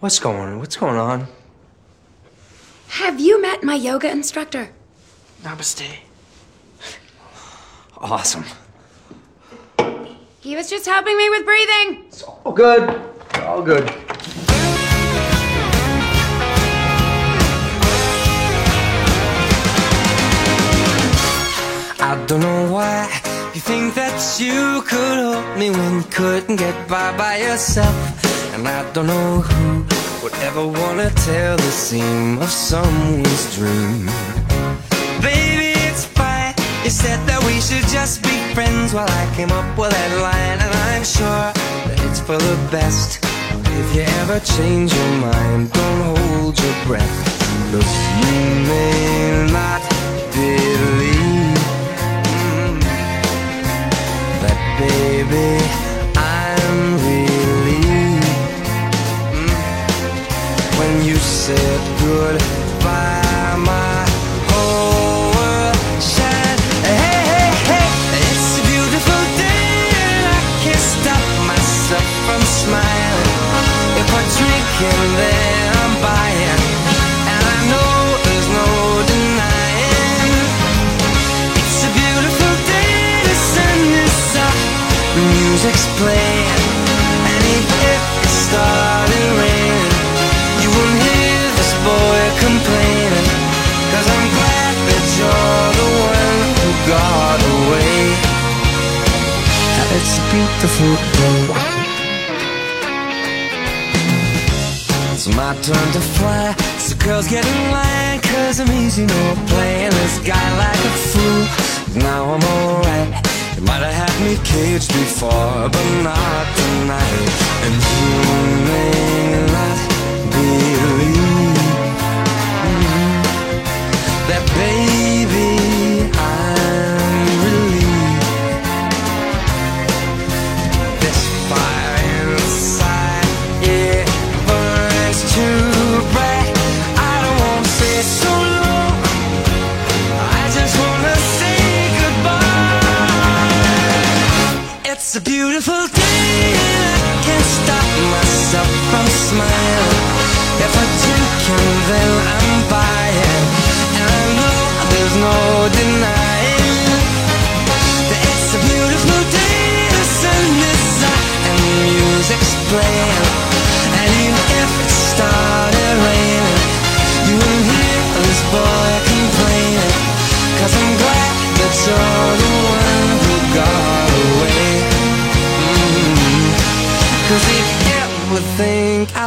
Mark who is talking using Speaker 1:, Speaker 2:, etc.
Speaker 1: What's going on? What's going on?
Speaker 2: Have you met my yoga instructor?
Speaker 1: Namaste. Awesome.
Speaker 2: He was just helping me with breathing.
Speaker 1: It's all good. All good.
Speaker 3: I don't know why you think that you could help me when you couldn't get by by yourself. And I don't know who would ever wanna tell the seam of someone's dream. Baby, it's fine. You said that we should just be friends while I came up with that line, and I'm sure that it's for the best. If you ever change your mind, don't hold your breath. Cause you may not believe when you said goodbye. My whole world. Hey, hey, hey, it's a beautiful day, and I can't stop myself from smiling. If I drink then I'm buying, and I know there's no denying. It's a beautiful day, music's playing, It's my turn to fly. So girls get in line, cause I'm easy, no playing this guy like a fool. Now I'm alright. You might have had me caged before, but not tonight. It's a beautiful day, and I can't stop myself from smiling. If I drink and then I'm buying, and I know there's no denying. that It's a beautiful day, the sun is up and the music's playing. And even if it started raining, you wouldn't hear this boy complaining. Cause I'm glad that you're